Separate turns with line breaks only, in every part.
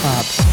Club.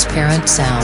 Transparent sound.